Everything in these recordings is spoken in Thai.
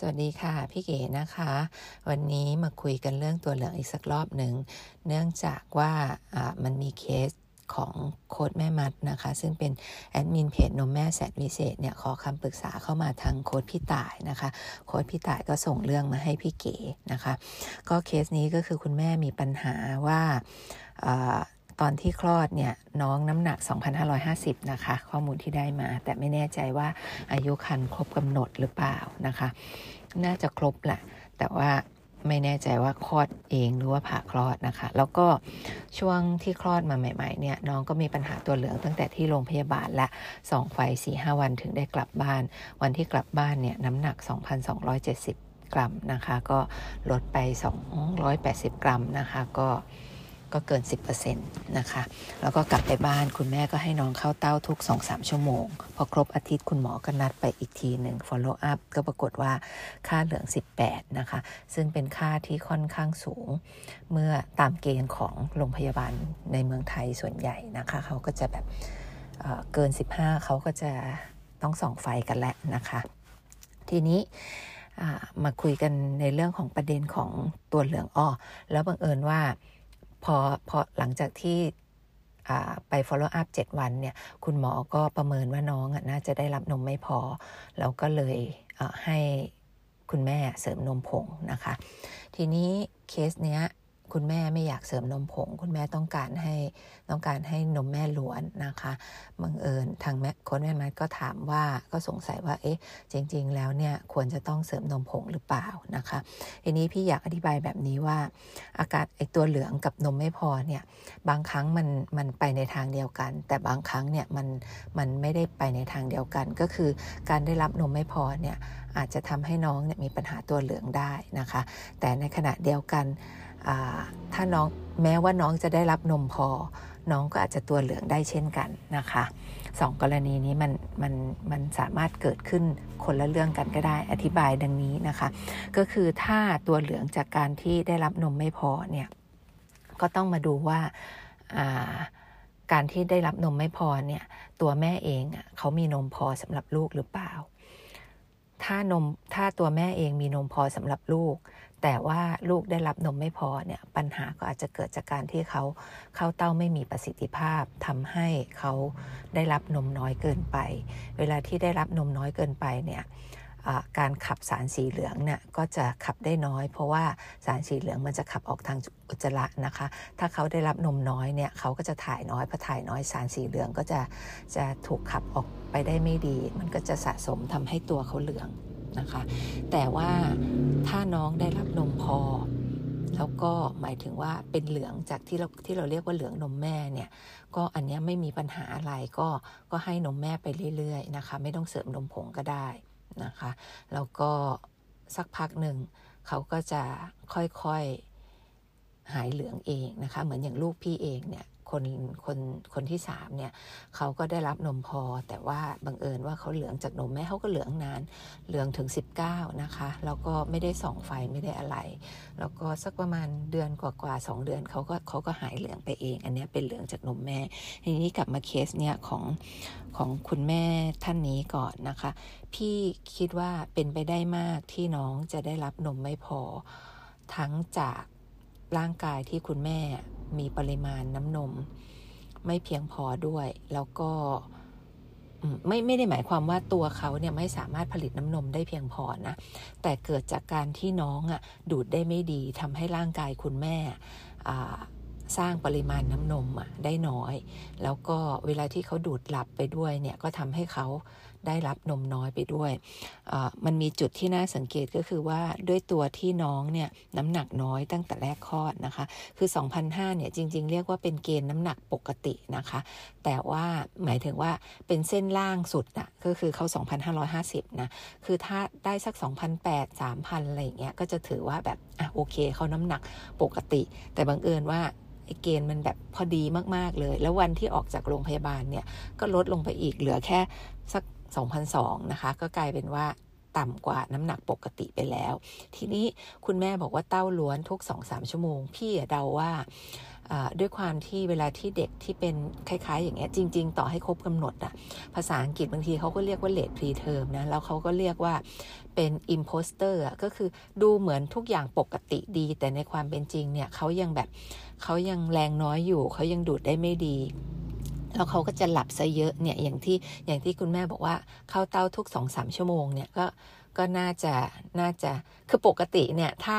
สวัสดีค่ะ พี่เก๋นะคะ วันนี้มาคุยกันเรื่องตัวเหลืองอีกสักรอบหนึ่ง เนื่องจากว่ามันมีเคสของโค้ดแม่มัดนะคะ ซึ่งเป็นแอดมินเพจนมแม่แสนวิเศษเนี่ยขอคำปรึกษาเข้ามาทางโค้ดพี่ต่ายนะคะ โค้ดพี่ต่ายก็ส่งเรื่องมาให้พี่เก๋นะคะ ก็เคสนี้ก็คือคุณแม่มีปัญหาว่า ตอนที่คลอดเนี่ยน้องน้ำหนัก 2,550 นะคะ ข้อมูลที่ได้มา แต่ไม่แน่ใจว่าอายุคันครบกำหนดหรือเปล่านะคะ น่าจะครบแหละแต่ว่าไม่แน่ใจว่าคลอดเองหรือว่าผ่าคลอดนะคะ แล้วก็ช่วงที่คลอดมาใหม่ ๆ เนี่ยน้องก็มีปัญหาตัวเหลืองตั้งแต่ที่โรงพยาบาลและสองไฟสี่ห้าวันถึงได้กลับบ้าน วันที่กลับบ้านเนี่ยน้ำหนัก 2,270 กรัมนะคะ ก็ลดไป 280 กรัมนะคะ ก็ ก็เกิน 10%นะคะ แล้วก็กลับไปบ้านคุณแม่ก็ให้น้องเข้าเต้าทุก 2-3 ชั่วโมง พอครบอาทิตย์คุณหมอก็นัดไปอีกทีหนึ่ง follow up ก็ปรากฏว่าค่าเหลือง 18 นะคะ ซึ่งเป็นค่าที่ค่อนข้างสูง เมื่อตามเกณฑ์ของโรงพยาบาลในเมืองไทยส่วนใหญ่นะคะ เขาก็จะแบบเเกิน 15 เขาก็จะต้องส่องไฟกันแล้วนะคะ ทีนี้มาคุยกันในเรื่องของประเด็นของตัวเหลืองอ้อแล้วบังเอิญว่า พอพอหลังจากที่ไป follow up 7 วันเนี่ย คุณหมอก็ประเมินว่าน้องน่าจะได้รับนมไม่พอ แล้วก็เลยให้คุณแม่เสริมนมผงนะคะ ทีนี้เคสเนี้ย คุณแม่ไม่อยากเสริมนมผง คุณแม่ต้องการให้ต้องการให้นมแม่ล้วนนะคะบังเอิญทางแม่คนแม่มัดก็ถามว่าก็สงสัยว่าเอ๊ะจริง ๆ แล้วเนี่ยควรจะต้องเสริมนมผงหรือเปล่านะคะทีนี้พี่อยากอธิบายแบบนี้ว่า อากาศไอตัวเหลืองกับนมไม่พอเนี่ยบางครั้งมันมันไปในทางเดียวกัน แต่บางครั้งเนี่ยมันมันไม่ได้ไปในทางเดียวกัน ก็คือการได้รับนมไม่พอเนี่ย อาจจะทำให้น้องเนี่ยมีปัญหาตัวเหลืองได้นะคะ แต่ในขณะเดียวกันถ้าน้องแม้ว่าน้องจะได้รับนมพอ น้องก็อาจจะตัวเหลืองได้เช่นกันนะคะสองกรณีนี้มันมันมันสามารถเกิดขึ้นคนละเรื่องกันก็ได้อธิบายดังนี้นะคะ ก็คือถ้าตัวเหลืองจากการที่ได้รับนมไม่พอเนี่ยก็ต้องมาดูว่าการที่ได้รับนมไม่พอเนี่ยตัวแม่เองเขามีนมพอสำหรับลูกหรือเปล่า ถ้านมถ้าตัวแม่เองมีนมพอสำหรับลูก แต่ว่าลูกได้รับนมไม่พอเนี่ยปัญหาก็อาจจะเกิดจากการที่เขาเข้าเต้าไม่มีประสิทธิภาพทำให้เขาได้รับนมน้อยเกินไป เวลาที่ได้รับนมน้อยเกินไปเนี่ย การขับสารสีเหลืองเนี่ยก็จะขับได้น้อย เพราะว่าสารสีเหลืองมันจะขับออกทางอุจจาระนะคะ ถ้าเขาได้รับนมน้อยเนี่ยเขาก็จะถ่ายน้อยพอถ่ายน้อยสารสีเหลืองก็จะจะถูกขับออกไปได้ไม่ดี มันก็จะสะสมทำให้ตัวเขาเหลืองนะคะ แต่ว่าถ้าน้องได้รับนมพอ แล้วก็หมายถึงว่าเป็นเหลืองจากที่เราที่เราเรียกว่าเหลืองนมแม่เนี่ยก็อันนี้ไม่มีปัญหาอะไรก็ก็ให้นมแม่ไปเรื่อยๆนะคะ ไม่ต้องเสริมนมผงก็ได้ นะคะ แล้วก็สักพักหนึ่งเขาก็จะค่อยๆหายเหลืองเองนะคะ เหมือนอย่างลูกพี่เองเนี่ย คนคนคนที่สามเนี่ยเขาก็ได้รับนมพอ แต่ว่าบังเอิญว่าเขาเหลืองจากนมแม่เขาก็เหลืองนานเหลืองถึง 19 นะคะแล้วก็ไม่ได้ส่องไฟไม่ได้อะไร แล้วก็สักประมาณเดือนกว่าๆสองเดือนเขาก็เขาก็หายเหลืองไปเอง อันนี้เป็นเหลืองจากนมแม่ทีนี้กลับมาเคสเนี่ยของของคุณแม่ท่านนี้ก่อนนะคะ พี่คิดว่าเป็นไปได้มากที่น้องจะได้รับนมไม่พอทั้งจาก ร่างกายที่คุณแม่มีปริมาณน้ำนม ไม่เพียงพอด้วย แล้วก็ไม่ไม่ได้หมายความว่าตัวเขาเนี่ยไม่สามารถผลิตน้ำนมได้เพียงพอนะ แต่เกิดจากการที่น้องอะดูดได้ไม่ดีทำให้ร่างกายคุณแม่ สร้างปริมาณน้ำนมได้น้อย แล้วก็เวลาที่เขาดูดหลับไปด้วยเนี่ยก็ทำให้เขาได้รับนมน้อยไปด้วย มันมีจุดที่น่าสังเกตก็คือว่าด้วยตัวที่น้องเนี่ยน้ำหนักน้อยตั้งแต่แรกคลอดนะคะ คือ2,005เนี่ยจริง ๆ เรียกว่าเป็นเกณฑ์น้ำหนักปกตินะคะ แต่ว่าหมายถึงว่าเป็นเส้นล่างสุดอะก็คือเขา 2,550นะคือถ้าได้สัก 2,008 3,000อะไรอย่างเงี้ยก็จะถือว่าแบบอะโอเคเขาน้ำหนักปกติ แต่บังเอิญว่าไอเกณฑ์มันแบบพอดีมาก ๆ เลย แล้ววันที่ออกจากโรงพยาบาลเนี่ย ก็ลดลงไปอีกเหลือแค่สัก2002นะคะ ก็กลายเป็นว่าต่ำกว่าน้ำหนักปกติไปแล้ว ทีนี้คุณแม่บอกว่าเต้าล้วนทุก 2-3 ชั่วโมง พี่เดาว่า ด้วยความที่เวลาที่เด็กที่เป็นคล้ายๆ อย่างเงี้ยจริง ๆ ต่อให้ครบกำหนดอะภาษาอังกฤษบางทีเขาก็เรียกว่า late preterm นะแล้วเขาก็เรียกว่าเป็น imposter ก็คือดูเหมือนทุกอย่างปกติดี แต่ในความเป็นจริงเนี่ยเขายังแบบเขายังแรงน้อยอยู่เขายังดูดได้ไม่ดีแล้วเขาก็จะหลับซะเยอะเนี่ยอย่างที่อย่างที่คุณแม่บอกว่าเข้าเต้าทุกสองสามชั่วโมงเนี่ยก็ ก็น่าจะน่าจะคือปกติเนี่ยถ้า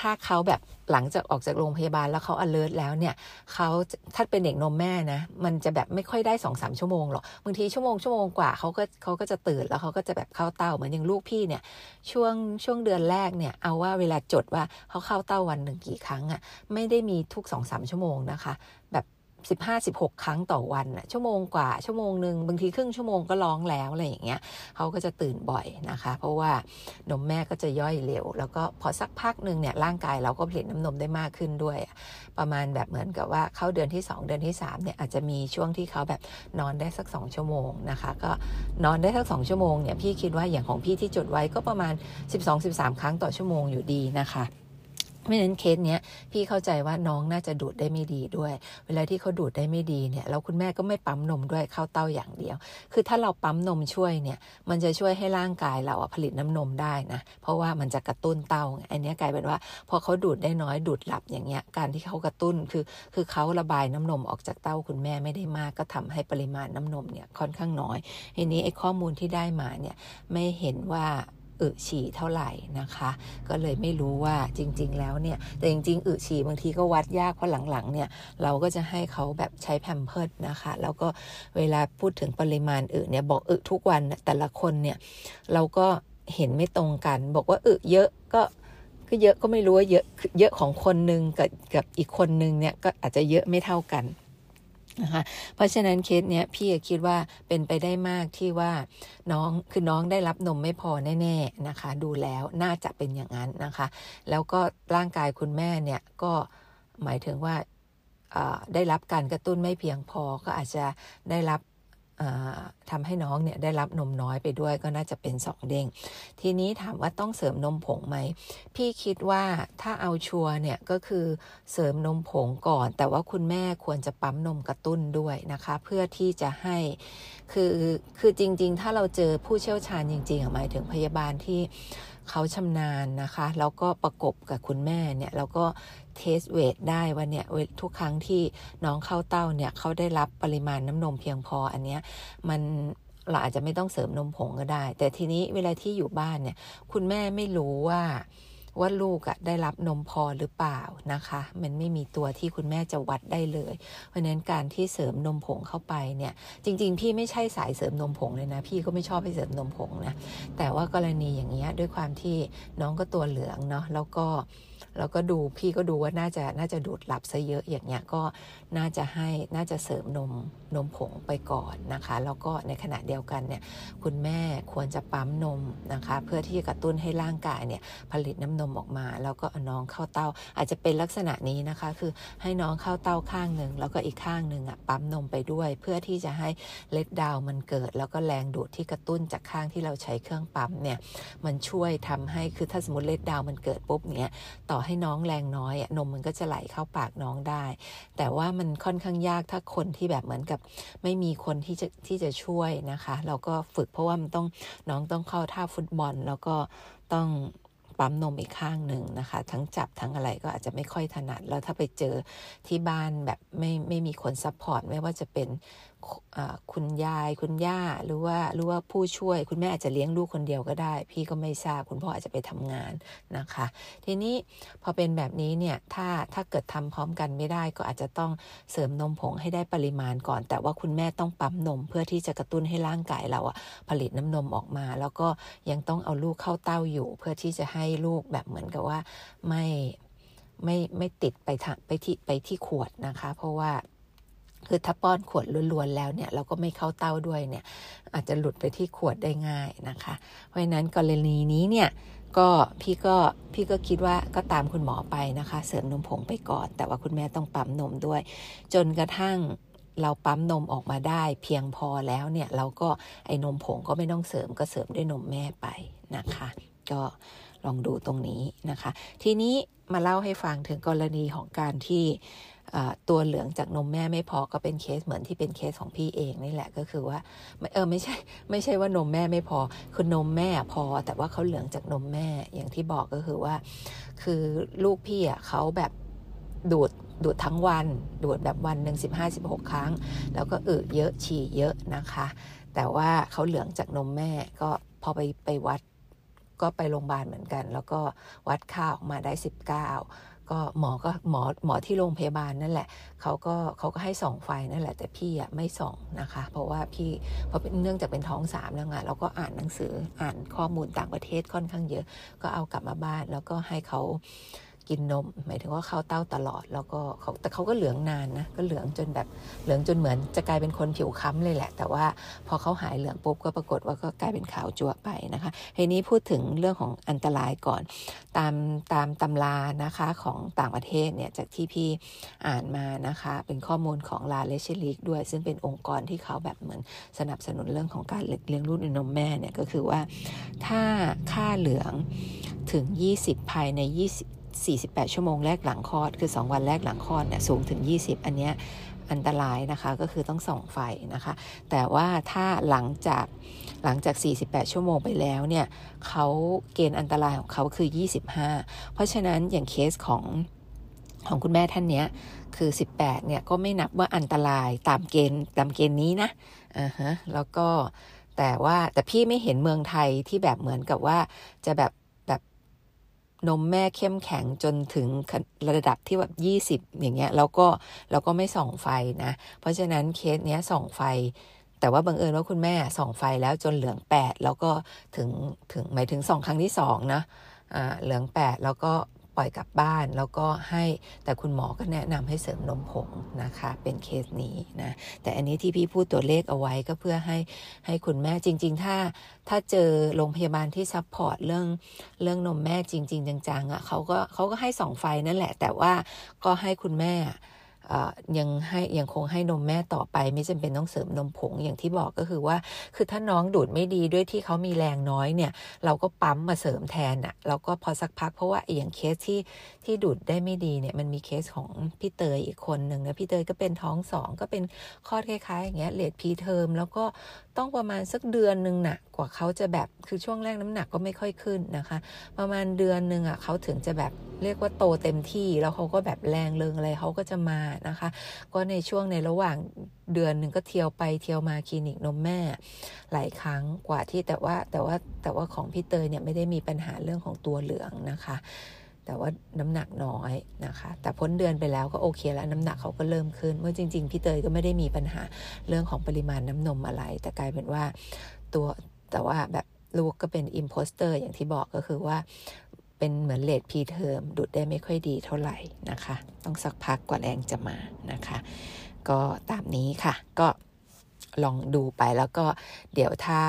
ถ้าเขาแบบหลังจากออกจากโรงพยาบาลแล้วเขา alert แล้วเนี่ยเขาถ้าเป็นเด็กนมแม่นะ มันจะแบบไม่ค่อยได้สองสามชั่วโมงหรอกบางทีชั่วโมงชั่วโมงกว่าเขาก็เขาก็จะตื่นแล้วเขาก็จะแบบเข้าเต้าเหมือนอย่างลูกพี่เนี่ยช่วงช่วงเดือนแรกเนี่ยเอาว่าเวลาจดว่าเขาเข้าเต้าวันหนึ่งกี่ครั้งอะ่ะไม่ได้มีทุกสองสามชั่วโมงนะคะ สิบห้าสิบหกครั้งต่อวันอะชั่วโมงกว่าชั่วโมงหนึ่งบางทีครึ่งชั่วโมงก็ร้องแล้วอะไรอย่างเงี้ยเขาก็จะตื่นบ่อยนะคะ เพราะว่านมแม่ก็จะย่อยเร็ว แล้วก็พอสักพักหนึ่งเนี่ยร่างกายเราก็ผลิตน้ำนมได้มากขึ้นด้วย ประมาณแบบเหมือนกับว่าเข้าเดือนที่ 2 เดือนที่3เนี่ยอาจจะมีช่วงที่เขาแบบนอนได้สัก 2 ชั่วโมงนะคะ ก็นอนได้สัก 2 ชั่วโมงเนี่ยพี่คิดว่าอย่างของพี่ที่จดไว้ก็ประมาณ 12-13 ครั้งต่อชั่วโมงอยู่ดีนะคะ ไม่นั้นเคสเนี้ยพี่เข้าใจว่าน้องน่าจะดูดได้ไม่ดีด้วย เวลาที่เขาดูดได้ไม่ดีเนี่ยแล้วคุณแม่ก็ไม่ปั๊มนมด้วยเข้าเต้าอย่างเดียว คือถ้าเราปั๊มนมช่วยเนี่ย มันจะช่วยให้ร่างกายเราผลิตน้ำนมได้นะ เพราะว่ามันจะกระตุ้นเต้าอันนี้กลายเป็นว่า พอเขาดูดได้น้อยดูดหลับอย่างเงี้ยการที่เขากระตุ้นคือ คือเขาระบายน้ำนมออกจากเต้าคุณแม่ไม่ได้มาก ก็ทำให้ปริมาณน้ำนมเนี่ยค่อนข้างน้อยทีนี้ไอ้ข้อมูลที่ได้มาเนี่ยไม่เห็นว่า อึฉี่เท่าไหร่นะคะ ก็เลยไม่รู้ว่าจริง ๆ แล้วเนี่ยแต่จริง ๆ อึฉี่บางทีก็วัดยากเพราะหลังๆเนี่ยเราก็จะให้เขาแบบใช้แพมเพิร์ดนะคะ แล้วก็เวลาพูดถึงปริมาณอึเนี่ยบอกอึทุกวันแต่ละคนเนี่ยเราก็เห็นไม่ตรงกัน บอกว่าอึเยอะก็ก็เยอะก็ไม่รู้ว่าเยอะเยอะของคนหนึ่งกับกับอีกคนหนึ่งเนี่ยก็อาจจะเยอะไม่เท่ากัน นะคะเพราะฉะนั้นเคสเนี้ยพี่คิดว่าเป็นไปได้มากที่ว่าน้องคือน้องได้รับนมไม่พอแน่ๆนะคะ ดูแล้วน่าจะเป็นอย่างนั้นนะคะ แล้วก็ร่างกายคุณแม่เนี่ยก็หมายถึงว่าได้รับการกระตุ้นไม่เพียงพอก็อาจจะได้รับ ทำให้น้องเนี่ยได้รับนมน้อยไปด้วยก็น่าจะเป็นสองเด้ง ทีนี้ถามว่าต้องเสริมนมผงไหม พี่คิดว่าถ้าเอาชัวเนี่ยก็คือเสริมนมผงก่อน แต่ว่าคุณแม่ควรจะปั๊มนมกระตุ้นด้วยนะคะ เพื่อที่จะให้คือคือจริง ๆ ถ้าเราเจอผู้เชี่ยวชาญจริงๆหมายถึงพยาบาลที่ เขาชำนาญนะคะ แล้วก็ประกบกับคุณแม่เนี่ยแล้วก็เทสเวทได้ว่าเนี่ยทุกครั้งที่น้องเข้าเต้าเนี่ยเขาได้รับปริมาณน้ำนมเพียงพออันเนี้ยมันเราอาจจะไม่ต้องเสริมนมผงก็ได้ แต่ทีนี้เวลาที่อยู่บ้านเนี่ย คุณแม่ไม่รู้ว่า ว่าลูกอะได้รับนมพอหรือเปล่านะคะ มันไม่มีตัวที่คุณแม่จะวัดได้เลย เพราะนั้นการที่เสริมนมผงเข้าไปเนี่ย จริง ๆ พี่ไม่ใช่สายเสริมนมผงเลยนะ พี่ก็ไม่ชอบไปเสริมนมผงนะ แต่ว่ากรณีอย่างเงี้ยด้วยความที่น้องก็ตัวเหลืองเนาะแล้วก็ แล้วก็ดูพี่ก็ดูว่าน่าจะน่าจะดูดหลับซะเยอะอย่างเงี้ยก็น่าจะให้น่าจะเสริมนมนมผงไปก่อนนะคะ แล้วก็ในขณะเดียวกันเนี่ยคุณแม่ควรจะปั๊มนมนะคะ เพื่อที่จะกระตุ้นให้ร่างกายเนี่ยผลิตน้ำนมออกมา แล้วก็น้องเข้าเต้า อาจจะเป็นลักษณะนี้นะคะ คือให้น้องเข้าเต้าข้างหนึ่งแล้วก็อีกข้างหนึ่งอะปั๊มนมไปด้วย เพื่อที่จะให้เล็ดดาวมันเกิด แล้วก็แรงดูดที่กระตุ้นจากข้างที่เราใช้เครื่องปั๊มเนี่ยมันช่วยทำให้คือถ้าสมมติเล็ดดาวมันเกิดปุ๊บเนี่ยต่อให้น้องแรงน้อยนมมันก็จะไหลเข้าปากน้องได้ แต่ว่ามันค่อนข้างยากถ้าคนที่แบบเหมือนกับไม่มีคนที่จะที่จะช่วยนะคะ เราก็ฝึกเพราะว่ามันต้องน้องต้องเข้าท่าฟุตบอล แล้วก็ต้อง ปั๊มนมอีกข้างหนึ่งนะคะ ทั้งจับทั้งอะไรก็อาจจะไม่ค่อยถนัด แล้วถ้าไปเจอที่บ้านแบบไม่ไม่มีคน support ไม่ว่าจะเป็นคุณยายคุณย่าหรือว่าหรือว่าผู้ช่วย คุณแม่อาจจะเลี้ยงลูกคนเดียวก็ได้ พี่ก็ไม่ทราบคุณพ่ออาจจะไปทำงานนะคะ ทีนี้พอเป็นแบบนี้เนี่ยถ้าถ้าเกิดทำพร้อมกันไม่ได้ก็อาจจะต้องเสริมนมผงให้ได้ปริมาณก่อน แต่ว่าคุณแม่ต้องปั๊มนมเพื่อที่จะกระตุ้นให้ร่างกายเราผลิตน้ำนมออกมา แล้วก็ยังต้องเอาลูกเข้าเต้าอยู่เพื่อที่จะให้ให้ลูกแบบเหมือนกับว่าไม่ไม่ไม่ติดไปทางไปที่ไปที่ขวดนะคะ เพราะว่าคือถ้าป้อนขวดล้วนๆแล้วเนี่ยเราก็ไม่เข้าเต้าด้วยเนี่ยอาจจะหลุดไปที่ขวดได้ง่ายนะคะ เพราะฉะนั้นกรณีนี้เนี่ยก็พี่ก็พี่ก็คิดว่าก็ตามคุณหมอไปนะคะ เสริมนมผงไปก่อน แต่ว่าคุณแม่ต้องปั๊มนมด้วย จนกระทั่งเราปั๊มนมออกมาได้เพียงพอแล้วเนี่ยเราก็ไอ้นมผงก็ไม่ต้องเสริมก็เสริมด้วยนมแม่ไปนะคะ ก็ ลองดูตรงนี้นะคะ ทีนี้มาเล่าให้ฟังถึงกรณีของการที่ตัวเหลืองจากนมแม่ไม่พอก็เป็นเคสเหมือนที่เป็นเคสของพี่เองนี่แหละก็คือว่าเออไม่ใช่ไม่ใช่ว่านมแม่ไม่พอ คือนมแม่พอ แต่ว่าเขาเหลืองจากนมแม่อย่างที่บอกก็คือว่า คือลูกพี่อะเขาแบบดูดดูดทั้งวัน ดูดแบบวันหนึ่งสิบห้าสิบหกครั้ง แล้วก็อึเยอะฉี่เยอะนะคะ แต่ว่าเขาเหลืองจากนมแม่ก็พอไปไปวัด ก็ไปโรงพยาบาลเหมือนกัน แล้วก็วัดค่าออกมาได้สิบเก้าก็หมอก็หมอหมอที่โรงพยาบาลนั่นแหละเขาก็เขาก็ให้ส่องไฟนั่นแหละ แต่พี่อะไม่ส่องนะคะ เพราะว่าพี่เพราะเนื่องจากเป็นท้องสามแล้วไงเราก็อ่านหนังสืออ่านข้อมูลต่างประเทศค่อนข้างเยอะ ก็เอากลับมาบ้านแล้วก็ให้เขา กินนม หมายถึงว่าเข้าเต้าตลอด แล้วก็เขาแต่เขาก็เหลืองนานนะก็เหลืองจนแบบเหลืองจนเหมือนจะกลายเป็นคนผิวค้ำเลยแหละ แต่ว่าพอเขาหายเหลืองปุ๊บก็ปรากฏว่าก็กลายเป็นขาวจั่วไปนะคะทีนี้พูดถึงเรื่องของอันตรายก่อน ตามตามตำรานะคะของต่างประเทศเนี่ยจากที่พี่อ่านมานะคะเป็นข้อมูลของลาเลเชลิกด้วย ซึ่งเป็นองค์กรที่เขาแบบเหมือนสนับสนุนเรื่องของการเลี้ยงลูกในนมแม่เนี่ยก็คือว่าถ้าค่าเหลืองถึง 20 ภายใน 20 48 ชั่วโมงแรกหลังคลอด คือ 2 วันแรกหลังคลอดเนี่ยสูงถึง 20 อันเนี้ยอันตรายนะคะก็คือต้องส่องไฟนะคะ แต่ว่าถ้าหลังจากหลังจาก 48 ชั่วโมงไปแล้วเนี่ยเขาเกณฑ์อันตรายของเขาคือ 25 เพราะฉะนั้นอย่างเคสของของคุณแม่ท่านเนี้ยคือ 18 เนี่ยก็ไม่นับว่าอันตรายตามเกณฑ์ตามเกณฑ์นี้นะอ่าฮะแล้วก็แต่ว่าแต่พี่ไม่เห็นเมืองไทยที่แบบเหมือนกับว่าจะแบบ นมแม่เข้มแข็งจนถึงระดับที่แบบยี่สิบอย่างเงี้ยแล้วก็แล้วก็ไม่ส่องไฟนะ เพราะฉะนั้นเคสเนี้ยส่องไฟ แต่ว่าบังเอิญว่าคุณแม่ส่องไฟแล้วจนเหลืองแปดแล้วก็ถึงถึงหมายถึงสองครั้งที่สองนะอ่าเหลืองแปดแล้วก็ ปล่อยกลับบ้าน แล้วก็ให้แต่คุณหมอก็แนะนำให้เสริมนมผงนะคะ เป็นเคสนี้นะ แต่อันนี้ที่พี่พูดตัวเลขเอาไว้ก็เพื่อให้ให้คุณแม่จริง ๆ ถ้าถ้าเจอโรงพยาบาลที่ support เรื่องเรื่องนมแม่จริง ๆ จังๆอะ่ะเขาก็เขาก็ให้ส่องไฟนั่นแหละ แต่ว่าก็ให้คุณแม่ ยังให้ยังคงให้นมแม่ต่อไป ไม่จำเป็นต้องเสริมนมผงอย่างที่บอกก็คือว่า คือถ้าน้องดูดไม่ดีด้วยที่เขามีแรงน้อยเนี่ย เราก็ปั๊มมาเสริมแทนอะ่ะเราก็พอสักพักเพราะว่าอย่างเคสที่ที่ดูดได้ไม่ดีเนี่ยมันมีเคสของพี่เตยอีกคนหนึ่งนะพี่เตยก็เป็นท้องสองก็เป็นข้อคล้ายๆอย่างเงี้ย late preterm แล้วก็ต้องประมาณสักเดือนหนึ่งนะ่ะกว่าเขาจะแบบคือช่วงแรกน้ำหนักก็ไม่ค่อยขึ้นนะคะ ประมาณเดือนหนึ่งอะเขาถึงจะแบบเรียกว่าโตเต็มที่แล้วเขาก็แบบแรงเริงอะไรเขาก็จะมานะคะ ก็ในช่วงในระหว่างเดือนหนึ่งก็เที่ยวไปเที่ยวมาคลินิกนมแม่ หลายครั้งกว่าที่แต่ว่าแต่ว่าแต่ว่าของพี่เตยเนี่ยไม่ได้มีปัญหาเรื่องของตัวเหลืองนะคะ แต่ว่าน้ำหนักน้อยนะคะ แต่พ้นเดือนไปแล้วก็โอเคแล้วน้ำหนักเขาก็เริ่มขึ้น เมื่อจริง ๆ พี่เตยก็ไม่ได้มีปัญหาเรื่องของปริมาณน้ำนมอะไร แต่กลายเป็นว่าตัวแต่ว่าแบบลูกก็เป็น imposter อย่างที่บอกก็คือว่าเป็นเหมือน late preterm ดูดได้ไม่ค่อยดีเท่าไหร่นะคะ ต้องสักพักกว่าแรงจะมานะคะ ก็ตามนี้ค่ะ ก็ลองดูไปแล้วก็เดี๋ยวถ้า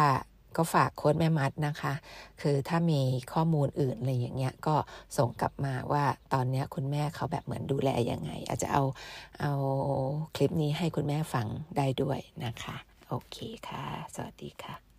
ก็ฝากโค้ชแม่มัดนะคะ คือถ้ามีข้อมูลอื่นอะไรอย่างเงี้ยก็ส่งกลับมาว่าตอนนี้คุณแม่เขาแบบเหมือนดูแลยังไง อาจจะเอาเอาคลิปนี้ให้คุณแม่ฟังได้ด้วยนะคะ โอเคค่ะ สวัสดีค่ะ